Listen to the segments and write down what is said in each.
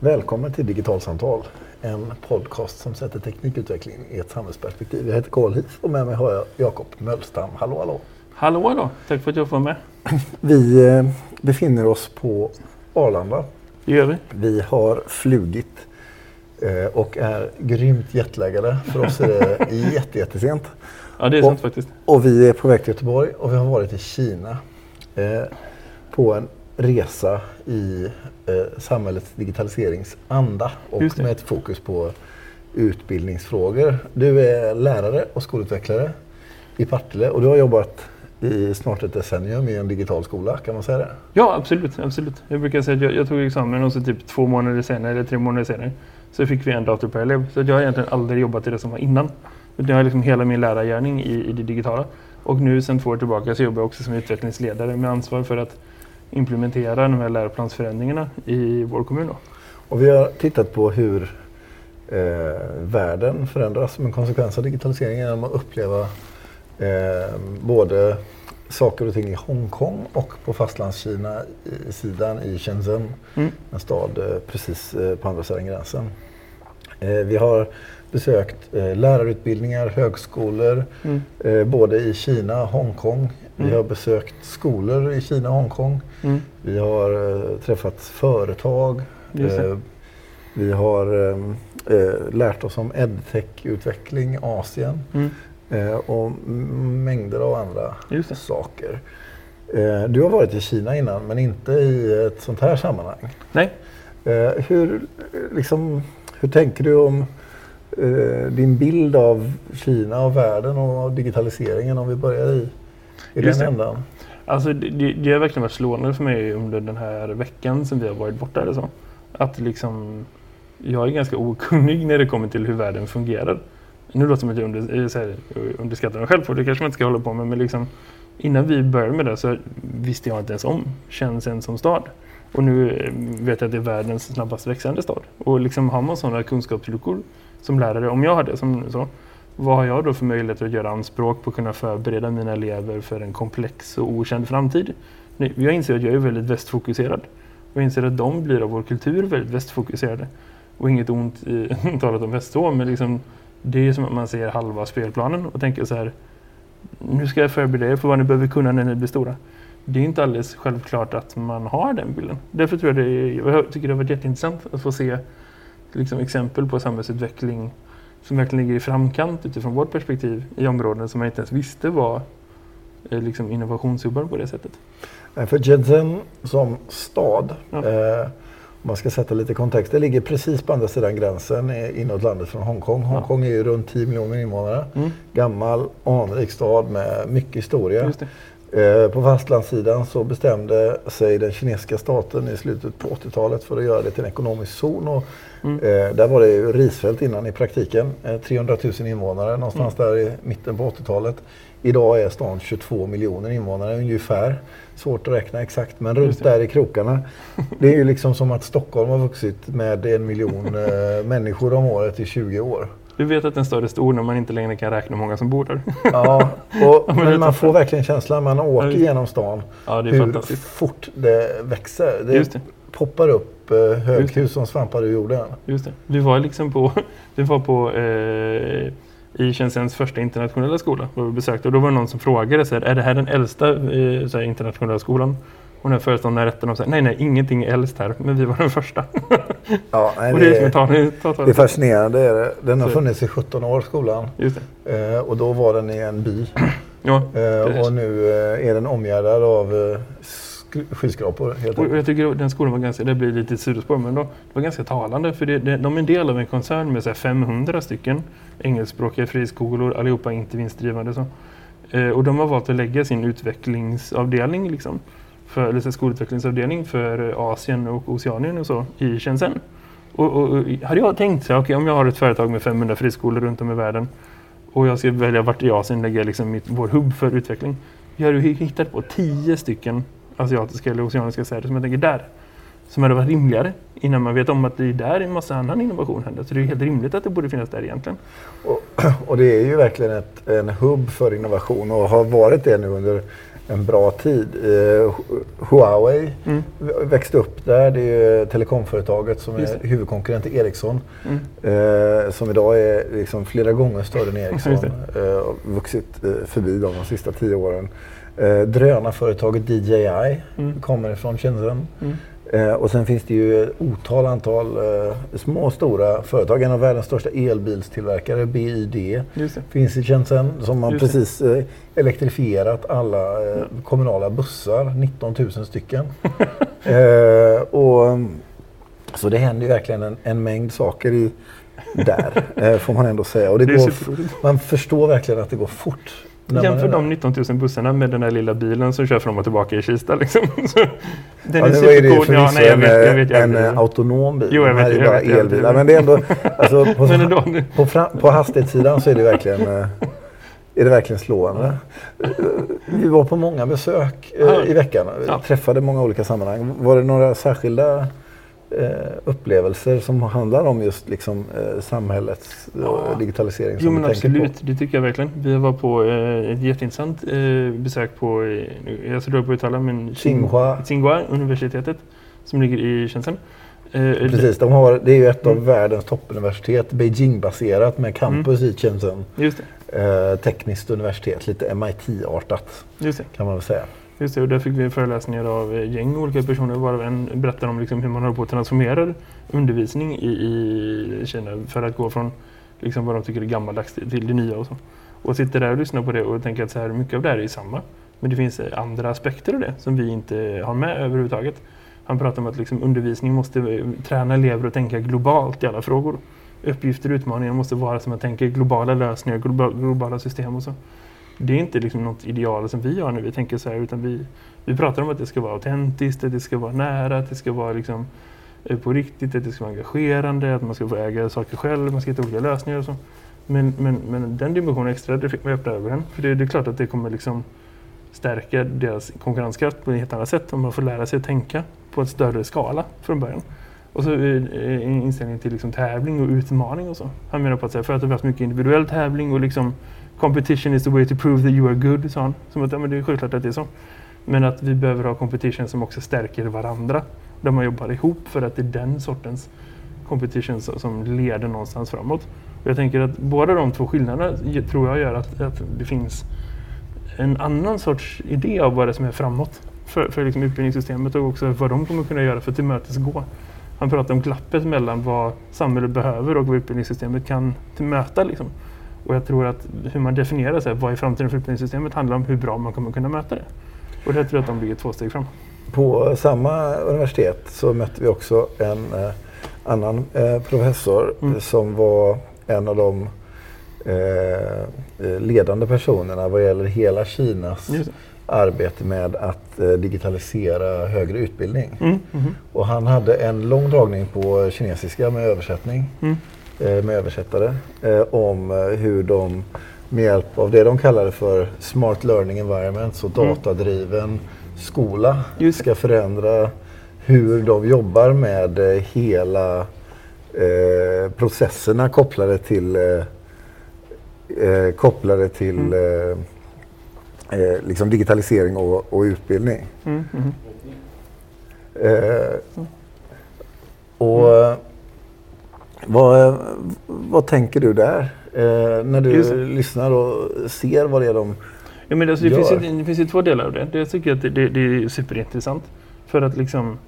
Välkommen till Digitalsamtal, en podcast som sätter teknikutveckling i ett samhällsperspektiv. Jag heter Karl Hif och med mig har jag Jakob Möllstam. Hallå, hallå! Hallå, hallå! Tack för att jag får vara med. Vi eh, befinner oss på Arlanda. Det gör vi. Vi har flugit eh, och är grymt jetlaggade. För oss är det jätte, jättesent. Ja, det är Och- sant faktiskt. Och vi är på väg till Göteborg och vi har varit i Kina eh, på en resa i eh, samhällets digitaliseringsanda och med ett fokus på utbildningsfrågor. Du är lärare och skolutvecklare i Partille och du har jobbat i snart ett decennium i en digital skola, kan man säga det? Ja, absolut. absolut. Jag brukar säga att jag, jag tog examen och så typ två månader senare, eller tre månader senare, så fick vi en dator per elev. Så jag har egentligen aldrig jobbat i det som var innan. Utan jag har liksom hela min lärargärning i, i det digitala. Och nu sen två år tillbaka så jobbar jag också som utvecklingsledare med ansvar för att implementera de här läroplansförändringarna i vår kommun. Då. Och vi har tittat på hur eh, världen förändras som en konsekvens av digitaliseringen genom att uppleva eh, både saker och ting i Hongkong och på fastlandskina-sidan i Shenzhen, Mm. en stad eh, precis eh, på andra sidan gränsen. Eh, vi har besökt lärarutbildningar, högskolor, Mm. både i Kina Hongkong. Vi Mm. har besökt skolor i Kina och Hongkong. Mm. Vi har eh, träffat företag. Eh, vi har eh, eh, lärt oss om edtech-utveckling i Asien Mm. eh, och mängder av andra saker. Eh, du har varit i Kina innan men inte i ett sånt här sammanhang. Nej, hur, liksom, hur tänker du om din bild av Kina och världen och digitaliseringen om vi börjar i, i Just den det. ändan? Alltså det, det, har verkligen varit slående för mig under den här veckan som vi har varit borta. Eller så. Att liksom, jag är ganska okunnig när det kommer till hur världen fungerar. Nu låter det som att jag under, eh, här, underskattar mig själv, för det kanske man inte ska hålla på med. Men liksom, innan vi började med det så visste jag inte ens om Shenzhen som stad. Och nu eh, vet jag att det är världens snabbast växande stad. Och liksom har man sådana kunskapsluckor som lärare, om jag hade som så, vad har jag då för möjligheter att göra anspråk på att kunna förbereda mina elever för en komplex och okänd framtid? Jag inser att jag är väldigt västfokuserad. Och jag inser att de blir av vår kultur väldigt västfokuserade. Och inget ont i talet om väst så, men liksom, det är som att man ser halva spelplanen och tänker så här. Nu ska jag förbereda er för vad ni behöver kunna när ni blir stora. Det är inte alldeles självklart att man har den bilden. Därför tror jag det är, jag tycker det har varit jätteintressant att få se liksom, exempel på samhällsutveckling som verkligen ligger i framkant utifrån vårt perspektiv i områden som man inte ens visste var eh, liksom innovationshubbar på det sättet. Nej, För Shenzhen som stad, Ja. eh, om man ska sätta lite kontext, det ligger precis på andra sidan gränsen eh, inåt landet från Hongkong. Hongkong är ju runt 10 miljoner invånare. Mm, Gammal, anrik stad med mycket historia. Eh, på fastlandssidan så bestämde sig den kinesiska staten i slutet på 80-talet för att göra det till en ekonomisk zon. Och, Mm. eh, där var det risfält innan i praktiken. Eh, 300 000 invånare någonstans där i mitten på 80-talet. Idag är stan 22 miljoner invånare ungefär. Svårt att räkna exakt men runt där i krokarna. Det är ju liksom som att Stockholm har vuxit med en miljon eh, människor om året i 20 år. Du vet att en stad är stor när man inte längre kan räkna hur många som bor där. Ja, och, men man får verkligen känslan när man åker just- genom stan Ja, det är hur fantastiskt. fort det växer. Det, det. poppar upp eh, höghus som svampar ur jorden. Just det. Vi var liksom på, vi var på eh, i Shenzhens första internationella skola. Var vi besökte, och då var det någon som frågade så här, är det här den äldsta eh, här, internationella skolan? Och den föreståndaren rättade och sa nej, nej, ingenting är äldst här, men vi var den första. Ja, nej, och det är det, är fascinerande. Är det. Den har funnits i 17 år, skolan. Eh, och då var den i en by. Ja, Eh, och nu eh, är den omgärdad av eh, sk- skyskrapor. Helt Och enkelt. jag tycker den skolan var ganska, det blir lite sidospår, men då, det var ganska talande för det, det, de är en del av en koncern med så här 500 stycken engelskspråkiga friskolor, allihopa inte vinstdrivande. Så. Eh, och de har valt att lägga sin utvecklingsavdelning, liksom, för, eller så skolutvecklingsavdelning för Asien och Oceanien och så i Shenzhen. Och, och, och hade jag tänkt så här, okej om jag har ett företag med 500 friskolor runt om i världen och jag ska välja vart i Asien lägger liksom mitt, vår hubb för utveckling. Jag hade hittat på tio stycken asiatiska eller oceaniska städer som jag tänker där. Som hade varit rimligare innan man vet om att det är där en massa annan innovation händer. Så det är helt rimligt att det borde finnas där egentligen. Och, och det är ju verkligen ett, en hubb för innovation och har varit det nu under en bra tid. Eh, Huawei Mm. växte upp där. Det är telekomföretaget som är huvudkonkurrent till Ericsson. Mm. Eh, som idag är liksom flera gånger större än Ericsson. Eh, och vuxit eh, förbi dem de sista tio åren. Eh, drönarföretaget DJI Mm. kommer ifrån Shenzhen. Mm. Eh, och sen finns det ju otal antal eh, små och stora företag. En av världens största elbilstillverkare, det. finns i Shenzhen som har precis eh, elektrifierat alla eh, kommunala bussar, 19 000 stycken. eh, och, så det händer ju verkligen en, en mängd saker i, där, eh, får man ändå säga. Och det Det går, man förstår verkligen att det går fort. Jämför de där. 19 000 bussarna med den där lilla bilen som kör fram och tillbaka i Kista. Liksom. Den Ja, är ju det supercool. Ja, nej, jag en, vet, jag eh, vet, jag en eh, autonom bil. Jo, jag här vet, är jag bara vet, jag vet. elbilar. Men det är ändå, alltså, på, Men ändå. på, fram, på hastighetssidan så är det verkligen, eh, är det verkligen slående. Vi var på många besök i veckan. Ja. Träffade många olika sammanhang. Var det några särskilda eh, upplevelser som handlar om just liksom, eh, samhällets eh, Ja. digitalisering Jo men absolut, det tycker jag verkligen. Vi var på eh, ett jätteintressant eh, besök på, eh, jag ska dra på uttala men Tsinghua. Tsinghua universitetet som ligger i Shenzhen. Eh, Precis, de har, det är ju ett av Mm. världens toppuniversitet, Beijing-baserat med campus i Shenzhen. Just det, tekniskt universitet, lite MIT-artat kan man väl säga. Just det, och där fick vi föreläsningar av gäng olika personer, varav en berättar om liksom hur man håller på att transformera undervisning i, i Kina för att gå från liksom vad de tycker är gammaldags till till det nya och så. Och sitter där och lyssnar på det och tänker att så här, mycket av det här är samma. Men det finns andra aspekter av det som vi inte har med överhuvudtaget. Han pratar om att liksom undervisning måste träna elever att tänka globalt i alla frågor. Uppgifter och utmaningar måste vara som att tänka globala lösningar, globala system och så. Det är inte liksom något ideal som vi har när vi tänker så här utan vi, vi pratar om att det ska vara autentiskt, att det ska vara nära, att det ska vara liksom eh, på riktigt, att det ska vara engagerande, att man ska få äga saker själv, man ska hitta olika lösningar och så. Men, men, men den dimensionen extra, det fick man öppna ögonen. För det, det är klart att det kommer liksom stärka deras konkurrenskraft på ett helt annat sätt om man får lära sig att tänka på ett större skala från början. Och så inställningen eh, en inställning till liksom tävling och utmaning och så. Han menar på att här, för att vi har haft mycket individuell tävling och liksom competition is the way to prove that you are good, sa han. Som att ja, men det är självklart att det är så. Men att vi behöver ha competition som också stärker varandra. Där man jobbar ihop för att det är den sortens competition som- leder någonstans framåt. Och jag tänker att båda de två skillnaderna tror jag gör att, att det finns en annan sorts idé av vad det är som är framåt för, för liksom utbildningssystemet och också vad de kommer kunna göra för att tillmötesgå. Han pratar om glappet mellan vad samhället behöver och vad utbildningssystemet kan tillmöta. Liksom. Och jag tror att hur man definierar så här, vad är framtiden för utbildningssystemet handlar om hur bra man kommer kunna möta det. Och där tror jag att de ligger två steg fram. På samma universitet så mötte vi också en eh, annan eh, professor Mm. som var en av de eh, eh, ledande personerna vad gäller hela Kinas det. Arbete med att eh, digitalisera högre utbildning. Mm, mhm, Och han hade en lång dragning på kinesiska med översättning, mm, eh, med översättare, eh, om hur de med hjälp av det de kallade för Smart Learning Environments och Mm. datadriven skola Just ska förändra hur de jobbar med hela eh, processerna kopplade till, eh, eh, kopplade till Mm. eh, eh, liksom digitalisering och, och utbildning. mm, mhm. Eh, och eh, vad, vad tänker du där? Eh, när Just du det. lyssnar och ser vad det är de... Ja, men alltså, det, gör. finns ju, det finns ju två delar av det. Dels tycker jag att det, det, det är superintressant. För att liksom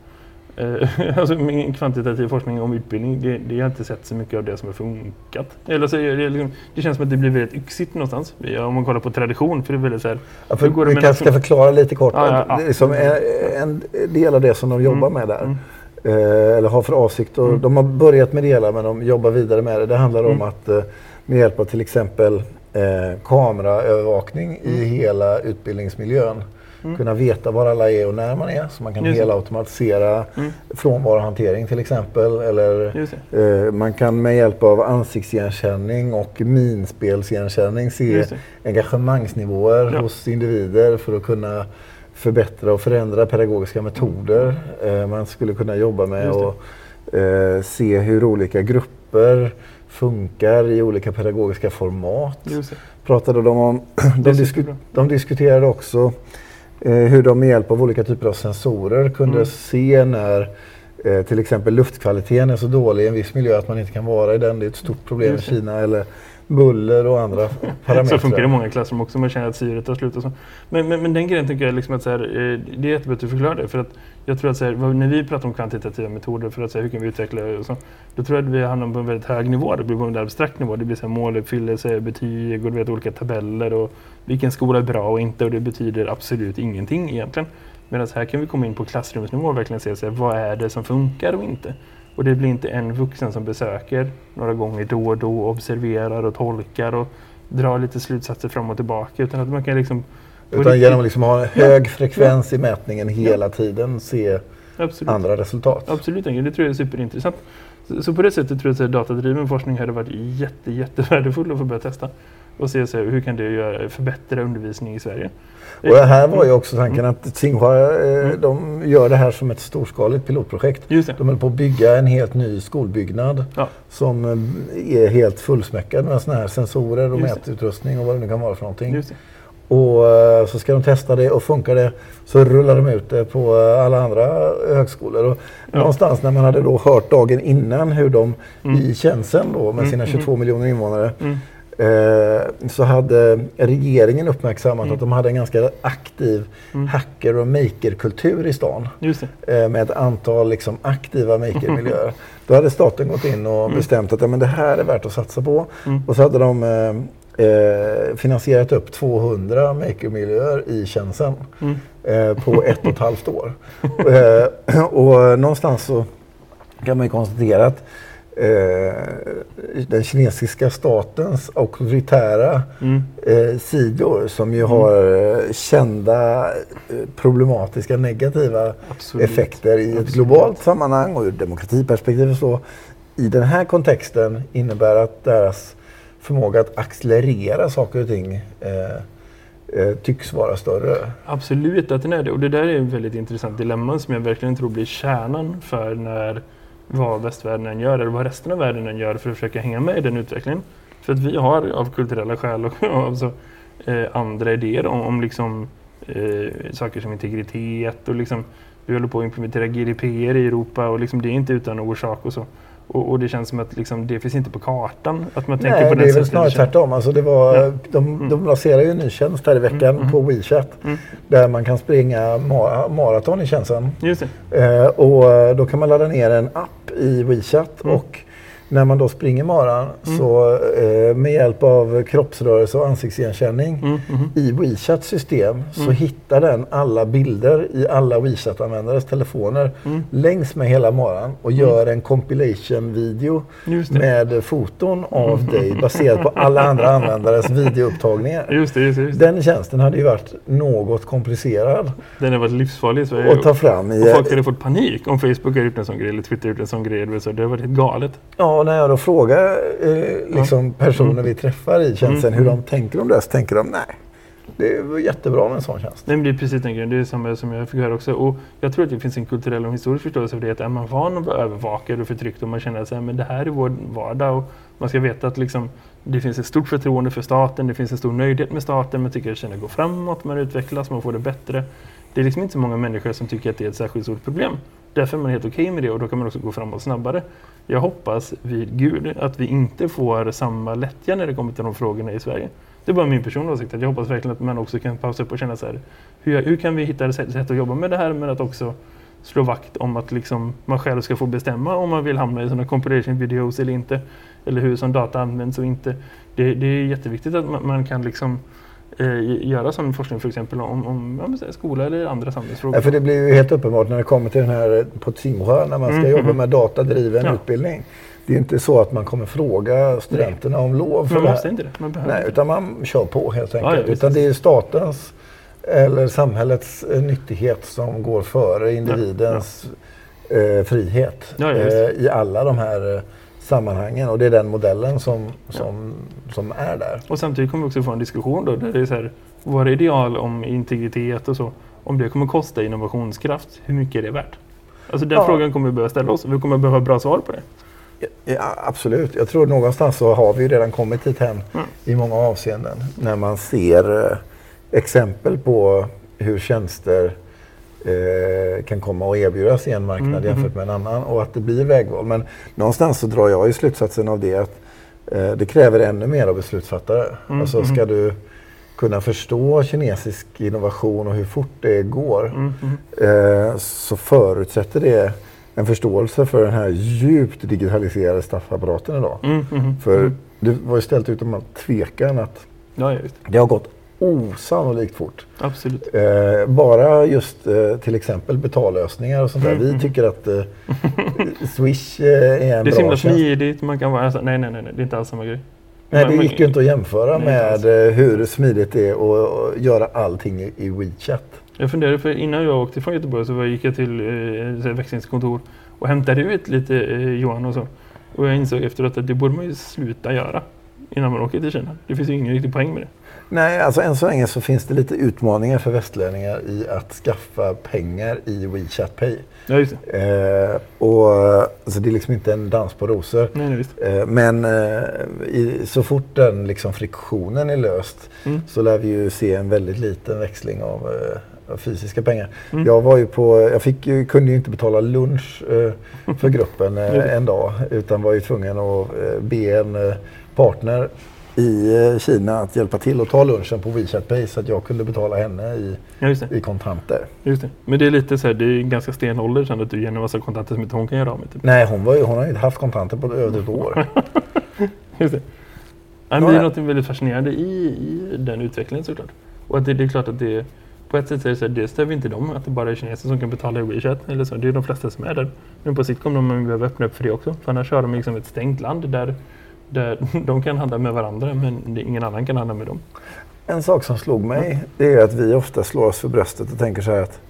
alltså min kvantitativ forskning om utbildning, det, det jag har inte sett så mycket av det som har funkat. Eller så det, liksom, det känns som att det blir väldigt yxigt någonstans. Om man kollar på tradition, för det är väldigt så här, Ja, för går vi kanske ska förklara lite kort. Ja, ja, ja. Det är som en, en del av det som de jobbar Mm, med där. mm. Eh, eller har för avsikt. Och Mm. De har börjat med det hela men de jobbar vidare med det. Det handlar om Mm. att eh, med hjälp av till exempel eh, kameraövervakning i Mm. hela utbildningsmiljön Mm. kunna veta var alla är och när man är. Så man kan Just helautomatisera Mm. frånvarohantering till exempel. Eller eh, man kan med hjälp av ansiktsigenkänning och minspelsigenkänning se engagemangsnivåer Ja. hos individer för att kunna förbättra och förändra pedagogiska metoder. Eh, man skulle kunna jobba med att eh, se hur olika grupper funkar i olika pedagogiska format. Pratade de om. De, disku, de diskuterade också hur de med hjälp av olika typer av sensorer kunde Mm. se när eh, till exempel luftkvaliteten är så dålig i en viss miljö att man inte kan vara i den. Det är ett stort problem i. Kina. Eller buller och andra parametrar. Så funkar det i många klassrum också. Man känner att syret tar slut och så. Men, men, men den grejen tycker jag liksom att så här, eh, det är jättebra att du förklarar det. För att jag tror att så här, när vi pratar om kvantitativa metoder för att säga hur kan vi utveckla och så. Då tror jag att vi hamnar på en väldigt hög nivå. Det blir på en väldigt abstrakt nivå. Det blir så här måluppfyllelse, betyg och du vet, olika tabeller och vilken skola är bra och inte. Och det betyder absolut ingenting egentligen. Medan här kan vi komma in på klassrumsnivå och verkligen se så här, vad är det som funkar och inte. Och det blir inte en vuxen som besöker några gånger då och då, observerar och tolkar och drar lite slutsatser fram och tillbaka. Utan att man kan liksom... Utan genom att liksom ha en hög frekvens i mätningen hela tiden se Absolut. andra resultat. Absolut, det tror jag är superintressant. Så, så på det sättet tror jag att datadriven forskning hade varit jätte, jättevärdefull att få börja testa. Och se så här, hur kan det göra, förbättra undervisning i Sverige. Och här var ju också tanken att Tsinghua eh, Mm. de gör det här som ett storskaligt pilotprojekt. De håller på att bygga en helt ny skolbyggnad Ja. som eh, är helt fullsmäckad med såna här sensorer och Just mätutrustning och vad det nu kan vara för någonting. Och eh, så ska de testa det och funkar det så rullar de ut det på alla andra högskolor. Och Ja. Någonstans när man hade då hört dagen innan hur de Mm. i Tjänsten då med Mm, sina mm. 22 miljoner invånare Mm. Så hade regeringen uppmärksammat Mm. att de hade en ganska aktiv Mm. hacker och makerkultur i stan eh, med ett antal liksom, aktiva makermiljöer. Då hade staten gått in och Mm. bestämt att ja, men det här är värt att satsa på. Mm. Och så hade de eh, eh, finansierat upp 200 makermiljöer i tjänsten Mm. eh, på ett och ett halvt år. eh, och någonstans så kan man ju konstatera att eh, den kinesiska statens auktoritära Mm. eh, sidor som ju har eh, kända eh, problematiska negativa Absolut. effekter i ett Absolut. globalt sammanhang och ur demokratiperspektiv och så. I den här kontexten innebär att deras förmåga att accelerera saker och ting eh, tycks vara större. Absolut att den är det. Och det där är en väldigt intressant dilemma som jag verkligen tror blir kärnan för när vad västvärlden än gör eller vad resten av världen än gör för att försöka hänga med i den utvecklingen. För att vi har av kulturella skäl och alltså, eh, andra idéer om, om liksom, eh, saker som integritet och liksom, vi håller på att implementera GDPR i Europa och liksom, det är inte utan orsak och så. Och, och det känns som att liksom, det finns inte på kartan. Att man tänker Nej, på det är väl snarare tvärtom. Alltså det var, Ja. de, de lanserar ju en ny tjänst här i veckan Mm, mm. på WeChat Mm. där man kan springa ma- maraton i tjänsten. Eh, och då kan man ladda ner en app i WeChat Mm. och när man då springer maran Mm. så eh, med hjälp av kroppsrörelse och ansiktsigenkänning Mm, mhm. i WeChats system så Mm. hittar den alla bilder i alla WeChat-användares telefoner Mm. längs med hela maran och gör en compilation-video med foton av dig baserat på alla andra användares videoupptagningar. Just det, just det, just det. Den tjänsten hade ju varit något komplicerad Den har varit livsfarlig i Sverige. att ta fram i... Och folk hade fått panik om Facebook hade gjort en sån grej eller Twitter gjort en sån grej. Det har varit helt galet. Ja, när jag då frågar eh, liksom personer vi träffar i tjänsten Mm. hur de tänker om det så tänker de nej, det är jättebra med en sån tjänst. Nej, men det är precis den grejen. Det är samma som jag fick höra också. Och jag tror att det finns en kulturell och historisk förståelse för det. Att är man van att bli övervakad och förtryckt och man känner att men det här är vår vardag. Och man ska veta att liksom, det finns ett stort förtroende för staten. Det finns en stor nöjdhet med staten. Man tycker att känner går framåt, man utvecklas, man får det bättre. Det är liksom inte så många människor som tycker att det är ett särskilt stort problem. Därför är man helt okej med det och då kan man också gå framåt snabbare. Jag hoppas vid Gud att vi inte får samma lättja när det kommer till de frågorna i Sverige. Det är bara min personliga åsikt. att Jag hoppas verkligen att man också kan pausa upp och känna så här. Hur, hur kan vi hitta ett sätt, sätt att jobba med det här men att också slå vakt om att liksom man själv ska få bestämma om man vill hamna i sådana compilation videos eller inte. Eller hur som data används och inte. Det, det är jätteviktigt att man, man kan liksom eh, göra sån forskning för exempel om, om ja, skola eller andra samhällsfrågor. Ja, för det blir ju helt uppenbart när det kommer till den här eh, på Tsimsjö när man ska Mm, jobba mm. med datadriven Ja. utbildning. Det är inte så att man kommer fråga studenterna om lov för man det måste inte det. Man behöver Nej, utan man kör på helt Ja, enkelt. ja, precis. utan det är statens eller samhällets eh, nyttighet som går före individens eh, frihet Ja, ja, eh, i alla de här eh, sammanhangen. Och det är den modellen som, som, som är där. Och samtidigt kommer vi också få en diskussion då där det är så här, våra ideal om integritet och så, om det kommer kosta innovationskraft, hur mycket är det värt? Alltså den Ja. frågan kommer vi behöva ställa oss. Vi kommer behöva bra svar på det. Ja, absolut. Jag tror någonstans så har vi redan kommit dit hem Mm. i många avseenden. När man ser eh, exempel på hur tjänster eh, kan komma att erbjudas i en marknad Mm, jämfört med en annan och att det blir vägval. Men någonstans så drar jag ju slutsatsen av det att eh, det kräver ännu mer av beslutsfattare. Mm, alltså ska du kunna förstå kinesisk innovation och hur fort det går Mm, mm. eh, så förutsätter det en förståelse för den här djupt digitaliserade staffapparaten idag. Mm, mm, För mm. det var ju ställt utom all tvekan att Ja, det har gått osannolikt fort. Absolut. Eh, bara just eh, till exempel betallösningar och sånt där. Mm, Vi mm. tycker att eh, Swish eh, är en Det är så bra himla tjänst. smidigt. Man kan vara alltså, nej, nej, nej, det är inte alls samma grej. Nej, det gick ju inte att jämföra Nej, med eh, hur smidigt det är att göra allting i, WeChat. Jag funderade, för innan jag åkte från Göteborg så gick jag till eh, växlingskontor och hämtade ut lite eh, Johan och så. Och jag insåg efteråt att det borde man ju sluta göra innan man åker till Kina. Det finns ju ingen riktig poäng med det. Nej, alltså än så länge så finns det lite utmaningar för västlänningar i att skaffa pengar i WeChat Pay. Ja, just det. Eh, och, alltså det är liksom inte en dans på rosor. Nej, nej, visst. Eh, men eh, i, så fort den liksom friktionen är löst Mm. så lär vi ju se en väldigt liten växling av, eh, fysiska pengar. Mm. Jag, var ju på, jag fick ju, kunde ju inte betala lunch eh, för gruppen eh, en dag utan var ju tvungen att eh, be en eh, partner i eh, Kina att hjälpa till att ta lunchen på WeChat Pay så att jag kunde betala henne i, Ja, i kontanter. Just det. Men det är lite så här, det är ganska sten ålder sen att du ger henne en massa kontanter som inte hon kan göra av med. Typ. Nej, hon, var ju, hon har ju inte haft kontanter på över ett år. Just det. Ja, men det är något väldigt fascinerande i, i den utvecklingen såklart. Och att det, det är klart att det på ett sätt så är det så här, det stämmer inte dem att det bara är kineser som kan betala i WeChat. Eller så. Det är de flesta som är där. Men på sikt kommer de behöva öppna upp för det också. För annars har de liksom ett stängt land där, där de kan handla med varandra men ingen annan kan handla med dem. En sak som slog mig det är att vi ofta slår oss för bröstet och tänker så här att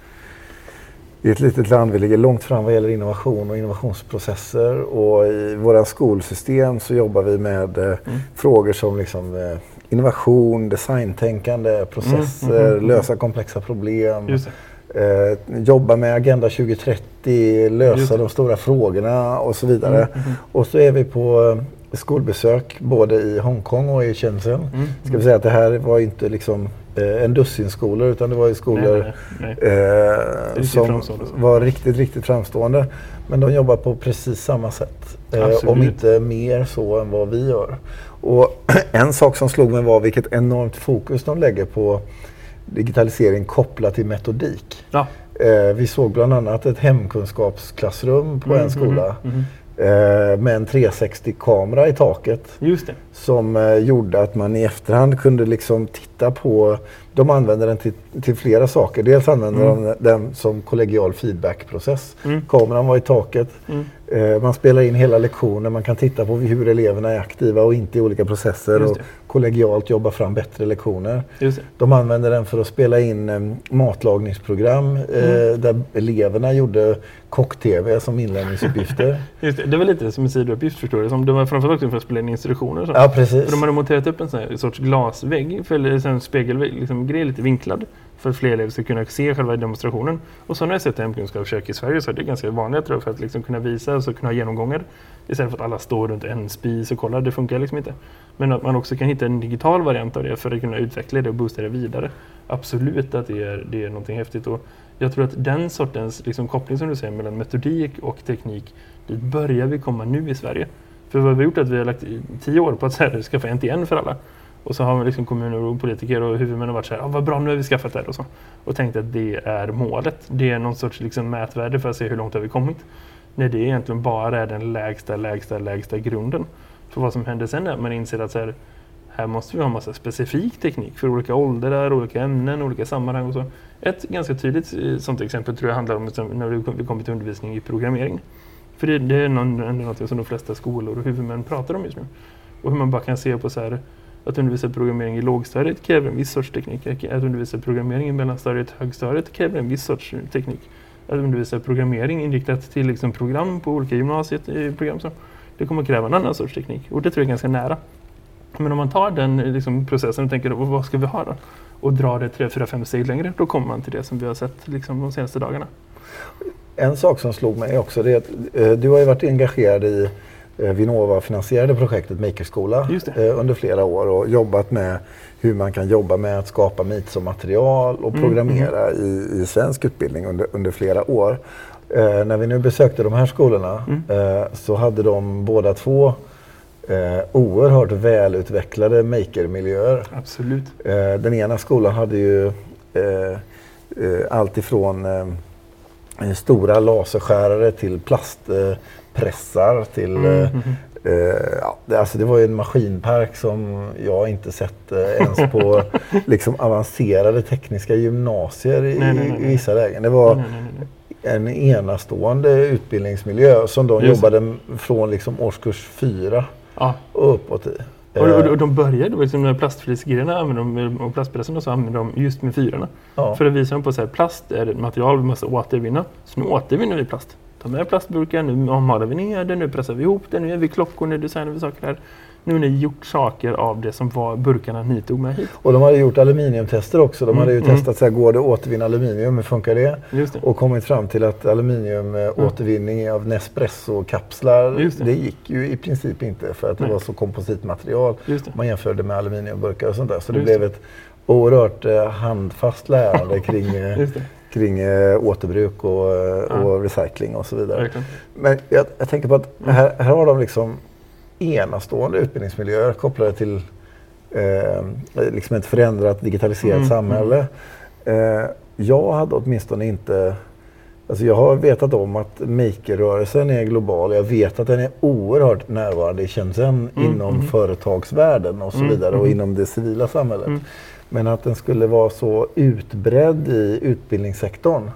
i ett litet land, vi ligger långt fram vad gäller innovation och innovationsprocesser och i våra skolsystem så jobbar vi med eh, frågor som liksom, eh, innovation, designtänkande, processer, Mm, mm, mm. lösa komplexa problem, eh, jobba med Agenda 2030, Just lösa de stora frågorna och så vidare. Mm, mm, Och så är vi på eh, skolbesök både i Hongkong och i Shenzhen. mm. Ska vi säga att det här var inte liksom eh, en dussin skolor utan det var ju skolor Nej, nej, nej. eh, som var riktigt, riktigt framstående. Men de jobbar på precis samma sätt. Eh, om inte mer så än vad vi gör. Och en sak som slog mig var vilket enormt fokus de lägger på digitalisering kopplat till metodik. Ja. Eh, vi såg bland annat ett hemkunskapsklassrum på Mm, en skola mm, mm eh, med en 360-kamera i taket Just det som eh, gjorde att man i efterhand kunde liksom titta på... De använder den till, till flera saker. Dels använder Mm. de den som kollegial feedbackprocess. Mm. Kameran var i taket. Mm. Eh, man spelar in hela lektionen. Man kan titta på hur eleverna är aktiva och inte i olika processer. Och kollegialt jobba fram bättre lektioner. De använde den för att spela in eh, matlagningsprogram eh, Mm. där eleverna gjorde kock-tv som inlärningsuppgifter. Just det. det var lite som en sidouppgift förstår du. Som det var framförallt också för att spela in instruktioner ja, precis. För de hade monterat upp en sån här sorts glasvägg, för, eller en spegelvägg, liksom grej lite vinklad. För att fler elever ska kunna se själva demonstrationen. Och så har jag sett hemkunskapsförsök i Sverige så är det ganska vanligt tror jag, för att liksom kunna visa och så kunna ha genomgångar. Istället för att alla står runt en spis och kollar, det funkar liksom inte. Men att man också kan hitta en digital variant av det för att kunna utveckla det och boosta det vidare. Absolut att det är, det är någonting häftigt. Och jag tror att den sortens liksom, koppling som du säger mellan metodik och teknik, dit börjar vi komma nu i Sverige. För vad vi har gjort är att vi har lagt i tio år på att så här, skaffa NTN för alla. Och så har liksom kommuner och politiker och huvudmän varit så här, ah, vad bra nu har vi skaffat det här och så. Och tänkt att det är målet. Det är någon sorts liksom mätvärde för att se hur långt har vi kommit. När det egentligen bara är den lägsta, lägsta, lägsta grunden. För vad som händer sen är att man inser att så här, här måste vi ha en massa specifik teknik för olika åldrar, olika ämnen, olika sammanhang och så. Ett ganska tydligt eh, sånt exempel tror jag handlar om när vi kommer till undervisning i programmering. För det, det är någon, ändå något som de flesta skolor och huvudmän pratar om just nu. Och hur man bara kan se på så här att undervisa programmering i lågstadiet kräver en viss sorts teknik. Att undervisa programmering i mellanstadiet och högstadiet kräver en viss sorts teknik. Att undervisa programmering inriktat till liksom program på olika gymnasiet eh, program så det kommer kräva en annan sorts teknik. Och det tror jag är ganska nära. Men om man tar den eh, liksom, processen och tänker "Vad- vad ska vi ha då? Och drar det tre, fyra, fem steg längre, då kommer man till det som vi har sett liksom, de senaste dagarna. En sak som slog mig också det är att eh, du har ju varit engagerad i eh, Vinnova finansierade projektet Makerskola eh, under flera år och jobbat med hur man kan jobba med att skapa MIT som material och Mm, programmera i, i svensk utbildning under, under flera år. Eh, när vi nu besökte de här skolorna Mm. eh, så hade de båda två eh, oerhört välutvecklade makermiljöer. Absolut. Den ena skolan hade ju eh, allt ifrån stora laserskärare till plastpressar till Mm, eh. Eh, ja, det, alltså det var ju en maskinpark som jag inte sett eh, ens på liksom, avancerade tekniska gymnasier i, Nej, nej, nej, i vissa lägen. Det var en enastående utbildningsmiljö som de Just jobbade från liksom årskurs fyra Ja. och uppåt i. Och, och, Eh, och de började liksom med plastflisgrejerna använde de, och plastpressen och så använde de just med fyrarna. ja. För att visa dem på att plast är ett material vi måste återvinna. Så nu återvinner vi plast. De här plastburkar, nu omhalar vi ner det, nu pressar vi ihop det, nu gör vi klockor, nu designar vi saker här. Nu har ni gjort saker av det som var burkarna ni tog med hit. Och de hade gjort aluminiumtester också. De Mm, hade ju mm. testat så här, går det att återvinna aluminium, hur funkar det? Det. Och kommit fram till att aluminiumåtervinning av Nespresso-kapslar, det. det. gick ju i princip inte för att det Nej. var så kompositmaterial. Man jämförde med aluminiumburkar och sånt där. Så det Just blev ett oerhört eh, handfast lärande kring, eh, kring eh, återbruk och, eh, Ja. och recycling och så vidare. Verkligen. Men jag, jag tänker på att här, här har de liksom enastående utbildningsmiljöer kopplade till eh, liksom ett förändrat digitaliserat Mm, samhälle. Eh, jag hade åtminstone inte... Alltså jag har vetat om att maker-rörelsen är global. Jag vet att den är oerhört närvarande i Shenzhen Mm, inom mm. företagsvärlden och så Mm, vidare och mm. inom det civila samhället. Mm. Men att den skulle vara så utbredd i utbildningssektorn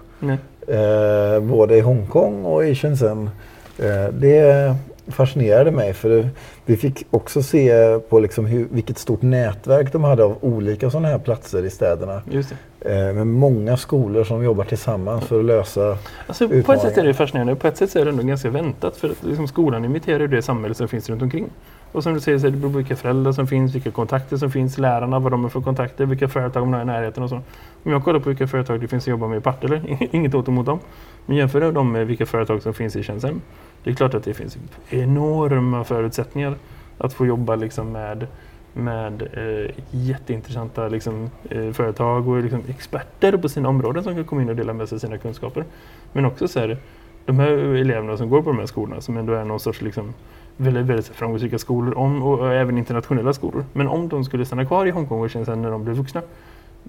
eh, både i Hongkong och i Shenzhen. Eh, det fascinerade mig för vi fick också se på liksom hur, vilket stort nätverk de hade av olika sådana här platser i städerna. Just det. Eh, med många skolor som jobbar tillsammans för att lösa... Alltså, på ett sätt är det fascinerande. På ett sätt är det ändå ganska väntat. För att liksom, skolan imiterar det samhälle som finns runt omkring. Och som du säger så det beror på vilka föräldrar som finns, vilka kontakter som finns, lärarna, vad de har för kontakter, vilka företag de har i närheten och så. Om jag kollar på vilka företag det finns att jobba med i Partille, inget åt emot dem. Men jämför dem med vilka företag som finns i Shenzhen. Det är klart att det finns enorma förutsättningar att få jobba liksom med, med eh, jätteintressanta liksom, eh, företag och liksom, experter på sina områden som kan komma in och dela med sig sina kunskaper. Men också så här, de här eleverna som går på de här skolorna som ändå är någon sorts liksom, väldigt, väldigt framgångsrika skolor om, och, även internationella skolor. Men om de skulle stanna kvar i Hongkong och sen när de blir vuxna,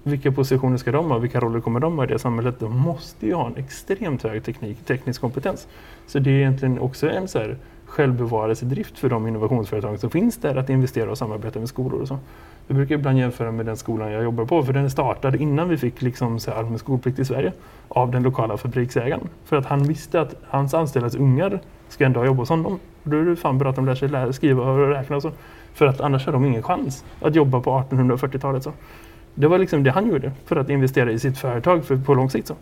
vilka positioner ska de ha? Vilka roller kommer de ha i det samhället? De måste ju ha en extremt hög teknik, teknisk kompetens. Så det är egentligen också en så här självbevarelsedrift för de innovationsföretag som finns där att investera och samarbeta med skolor och så. Jag brukar ibland jämföra med den skolan jag jobbar på för den startade innan vi fick liksom så här allmän skolplikt i Sverige av den lokala fabriksägaren. För att han visste att hans anställdas ungar ska ändå jobba hos honom. Då är det fan bra att de lär sig lära, skriva och räkna och så. För att annars har de ingen chans att jobba på 1840-talet. Så. Det var liksom det han gjorde för att investera i sitt företag för, på lång sikt. Så.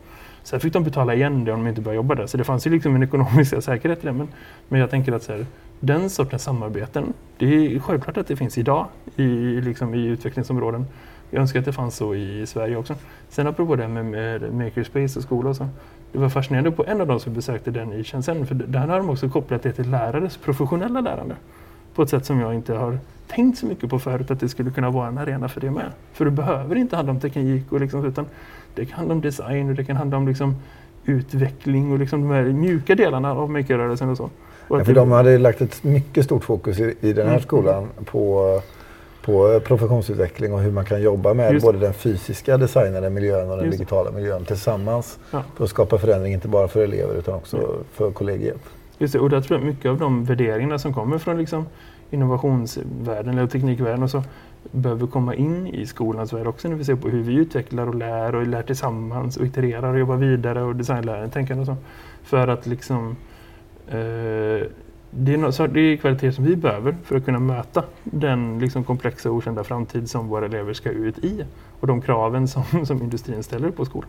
Sen fick de betala igen det om de inte började jobba där. Så det fanns ju liksom en ekonomisk säkerhet i det. Men, men jag tänker att så här, den sortens samarbeten, det är självklart att det finns idag i, liksom, i utvecklingsområden. Jag önskar att det fanns så i Sverige också. Sen apropå det med, med Makerspace och skola och så. Det var fascinerande på en av de som besökte den i Shenzhen. För där har de också kopplat det till lärares professionella lärande. På ett sätt som jag inte har tänkt så mycket på förut att det skulle kunna vara en arena för det med. För det behöver inte handla om teknik och liksom, utan det kan handla om design och det kan handla om liksom utveckling och liksom de här mjuka delarna av makerrörelsen och så. Och Ja, för det- de hade lagt ett mycket stort fokus i, i den här Mm. skolan på, på professionsutveckling och hur man kan jobba med både den fysiska designade miljön och den Just digitala miljön tillsammans. Ja. För att skapa förändring inte bara för elever utan också för kollegiet. Just det, och där tror jag mycket av de värderingarna som kommer från liksom innovationsvärlden eller teknikvärlden och så behöver komma in i skolans värld också när vi ser på hur vi utvecklar och lär och lär tillsammans och itererar och jobbar vidare och designlärande tänkande och så. För att liksom eh, det är, no, det är kvalitet som vi behöver för att kunna möta den liksom komplexa och okända framtid som våra elever ska ut i och de kraven som, som industrin ställer på skolan.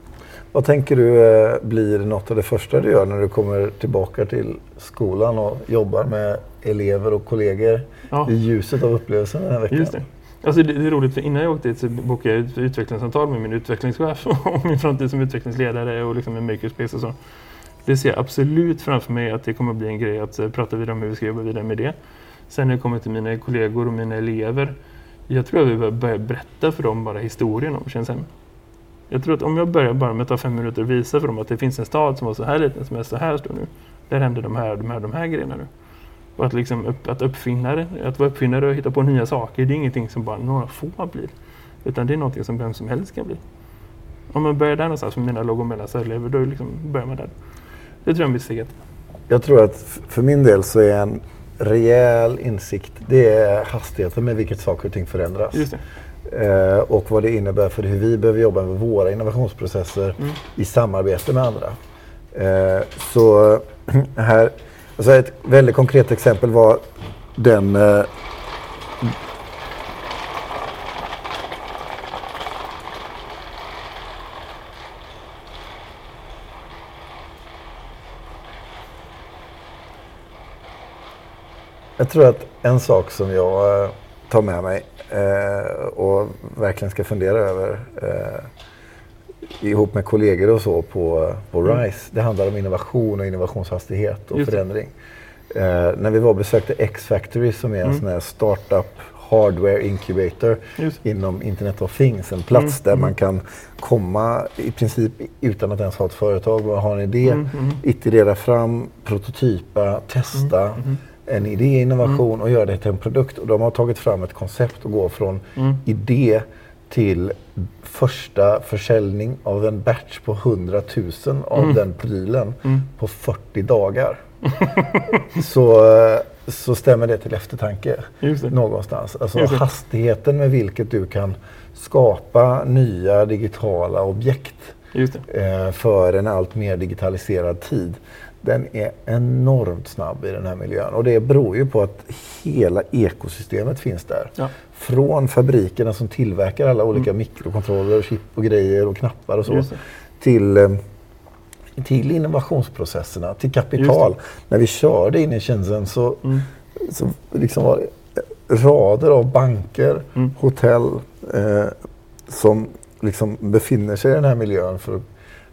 Vad tänker du eh, blir något av det första du gör när du kommer tillbaka till skolan och jobbar med elever och kollegor Ja. i ljuset av upplevelsen den här veckan? Just det. Alltså det, det är roligt för innan jag åkte dit så bokade jag ett utvecklingssamtal med min utvecklingschef om min framtid som utvecklingsledare och liksom en makerspace och så. Det ser jag absolut framför mig att det kommer bli en grej att eh, prata vidare om hur vi ska jobba vidare med det. Sen när det kommer till mina kollegor och mina elever. Jag tror att vi behöver börja berätta för dem bara historien om Shenzhen. Jag tror att om jag börjar bara med att ta fem minuter och visa för dem att det finns en stad som var så här liten som är så här stor nu. Där händer de här, de här, de här grejerna nu. Och att, liksom upp, att uppfinnare, att vara uppfinnare och hitta på nya saker, det är ingenting som bara några få blir. Utan det är någonting som vem som helst kan bli. Om man börjar där någonstans med mina låg och mellanstadieelever, då liksom börjar man där. Det tror jag ett. Jag tror att för min del så är en rejäl insikt, det är hastigheten med vilket saker och ting förändras. Eh, och vad det innebär för hur vi behöver jobba med våra innovationsprocesser Mm. i samarbete med andra. Eh, så här, alltså ett väldigt konkret exempel var den eh, Jag tror att en sak som jag eh, tar med mig eh, och verkligen ska fundera över eh, ihop med kollegor och så på, på RISE. Det handlar om innovation och innovationshastighet och Just förändring. Eh, när vi var och besökte X-Factory som är en Mm. sån här startup hardware incubator Just. inom Internet of Things. En plats Mm, där mm. man kan komma i princip utan att ens ha ett företag, bara ha en idé, Mm, mm. iterera fram, prototypa, testa Mm, en idé, innovation och göra det till en produkt. Och de har tagit fram ett koncept och gå från Mm. idé till första försäljning av en batch på 100 000 av Mm. den prylen Mm. på 40 dagar. så, så stämmer det till eftertanke det. någonstans. Alltså hastigheten med vilket du kan skapa nya digitala objekt eh, för en allt mer digitaliserad tid. Den är enormt snabb i den här miljön och det beror ju på att hela ekosystemet finns där. Ja. Från fabrikerna som tillverkar alla olika mikrokontroller, och chip och grejer och knappar och så. Till, eh, till innovationsprocesserna, till kapital. När vi körde in i Shenzhen så, Mm. så liksom var det rader av banker, Mm. hotell eh, som liksom befinner sig i den här miljön för att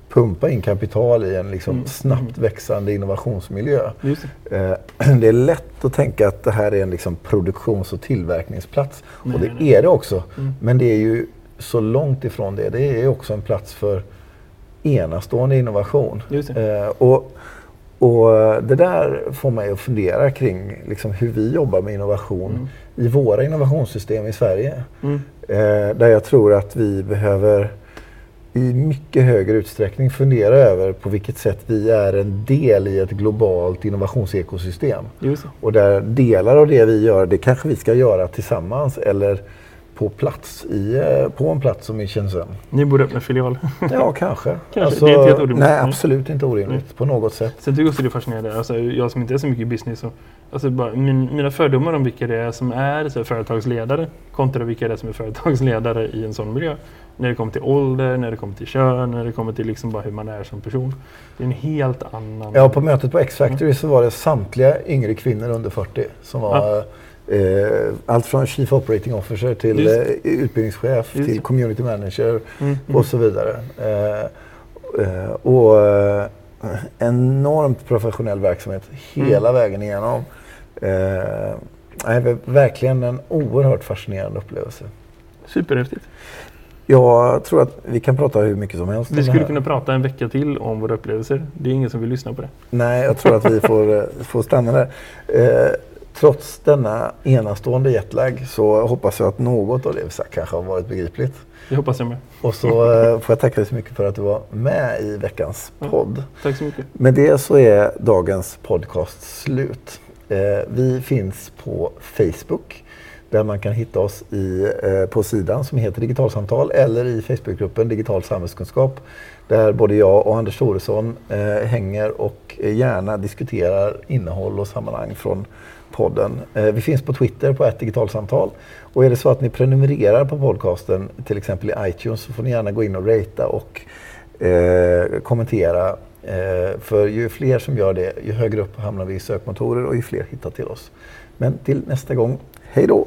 pumpa in kapital i en liksom Mm. snabbt växande innovationsmiljö. Det. Eh, det är lätt att tänka att det här är en liksom produktions och tillverkningsplats. Nej, och det nej. är det också. Mm. Men det är ju så långt ifrån det. Det är också en plats för enastående innovation. Eh, och, och det där får mig att fundera kring liksom hur vi jobbar med innovation Mm. i våra innovationssystem i Sverige. Mm. Eh, där jag tror att vi behöver i mycket högre utsträckning fundera över på vilket sätt vi är en del i ett globalt innovationsekosystem. Och där delar av det vi gör, det kanske vi ska göra tillsammans eller på plats i, eh, på en plats som i Shenzhen. Ni borde öppna filial. Ja, kanske. Alltså, Det är inte helt orimligt. Nej, absolut inte orimligt på något sätt. Sen tycker jag också det är fascinerande, alltså, jag som inte är så mycket i business, och, alltså, min, mina fördomar om vilka det är som är så här, företagsledare kontra vilka det är som är företagsledare i en sån miljö. När det kommer till ålder, när det kommer till kön, när det kommer till liksom bara hur man är som person. Det är en helt annan... Ja, på mötet på X-Factory så var det samtliga yngre kvinnor under 40 som var eh, allt från Chief Operating Officer till eh, utbildningschef Just. till Community Manager Mm, mm. och så vidare. Eh, eh, och eh, enormt professionell verksamhet hela Mm. vägen igenom. Eh, nej, verkligen en oerhört fascinerande upplevelse. Superhäftigt. Jag tror att vi kan prata hur mycket som helst Vi skulle kunna prata en vecka till om våra upplevelser. Det är ingen som vill lyssna på det. Nej, jag tror att vi får, eh, får stanna där. Eh, trots denna enastående jetlag så hoppas jag att något av det vi sagt kanske har varit begripligt. Det hoppas jag med. Och så eh, får jag tacka dig så mycket för att du var med i veckans Ja. podd. Tack så mycket. Med det så är dagens podcast slut. Eh, vi finns på Facebook där man kan hitta oss i, eh, på sidan som heter Digitalsamtal eller i Facebookgruppen Digital samhällskunskap där både jag och Anders Thoresson eh, hänger och gärna diskuterar innehåll och sammanhang från podden. Eh, vi finns på Twitter på ett digitalsamtal och är det så att ni prenumererar på podcasten till exempel i iTunes så får ni gärna gå in och ratea och eh, kommentera. Eh, för ju fler som gör det, ju högre upp hamnar vi i sökmotorer och ju fler hittar till oss. Men till nästa gång, hej då!